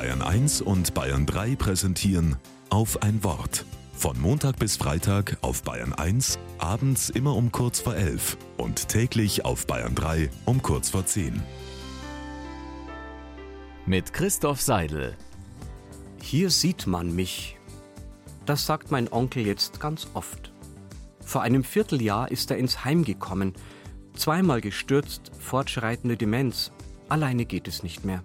Bayern 1 und Bayern 3 präsentieren auf ein Wort. Von Montag bis Freitag auf Bayern 1, abends immer um kurz vor 11 und täglich auf Bayern 3 um kurz vor 10. Mit Christoph Seidel. Hier sieht man mich. Das sagt mein Onkel jetzt ganz oft. Vor einem Vierteljahr ist er ins Heim gekommen. Zweimal gestürzt, fortschreitende Demenz. Alleine geht es nicht mehr.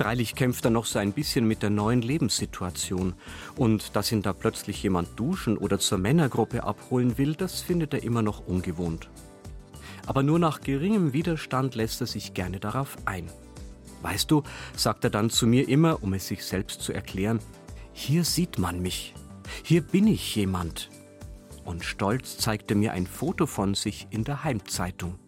Freilich kämpft er noch so ein bisschen mit der neuen Lebenssituation. Und dass ihn da plötzlich jemand duschen oder zur Männergruppe abholen will, das findet er immer noch ungewohnt. Aber nur nach geringem Widerstand lässt er sich gerne darauf ein. Weißt du, sagt er dann zu mir immer, um es sich selbst zu erklären, hier sieht man mich, hier bin ich jemand. Und stolz zeigt er mir ein Foto von sich in der Heimzeitung.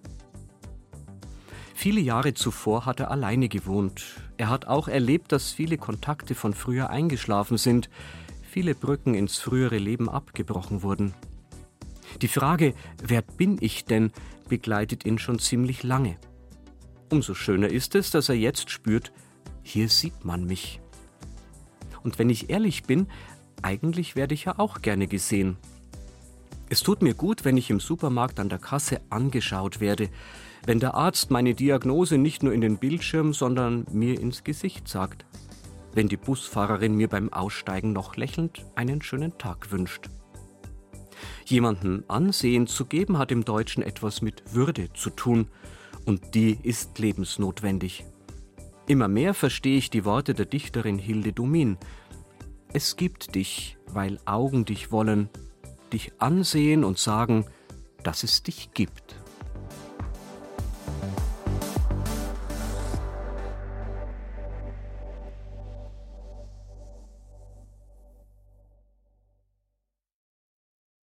Viele Jahre zuvor hat er alleine gewohnt. Er hat auch erlebt, dass viele Kontakte von früher eingeschlafen sind, viele Brücken ins frühere Leben abgebrochen wurden. Die Frage, wer bin ich denn, begleitet ihn schon ziemlich lange. Umso schöner ist es, dass er jetzt spürt, hier sieht man mich. Und wenn ich ehrlich bin, eigentlich werde ich ja auch gerne gesehen. Es tut mir gut, wenn ich im Supermarkt an der Kasse angeschaut werde, wenn der Arzt meine Diagnose nicht nur in den Bildschirm, sondern mir ins Gesicht sagt, wenn die Busfahrerin mir beim Aussteigen noch lächelnd einen schönen Tag wünscht. Jemanden Ansehen zu geben hat im Deutschen etwas mit Würde zu tun, und die ist lebensnotwendig. Immer mehr verstehe ich die Worte der Dichterin Hilde Dumin. Es gibt dich, weil Augen dich wollen, dich ansehen und sagen, dass es dich gibt.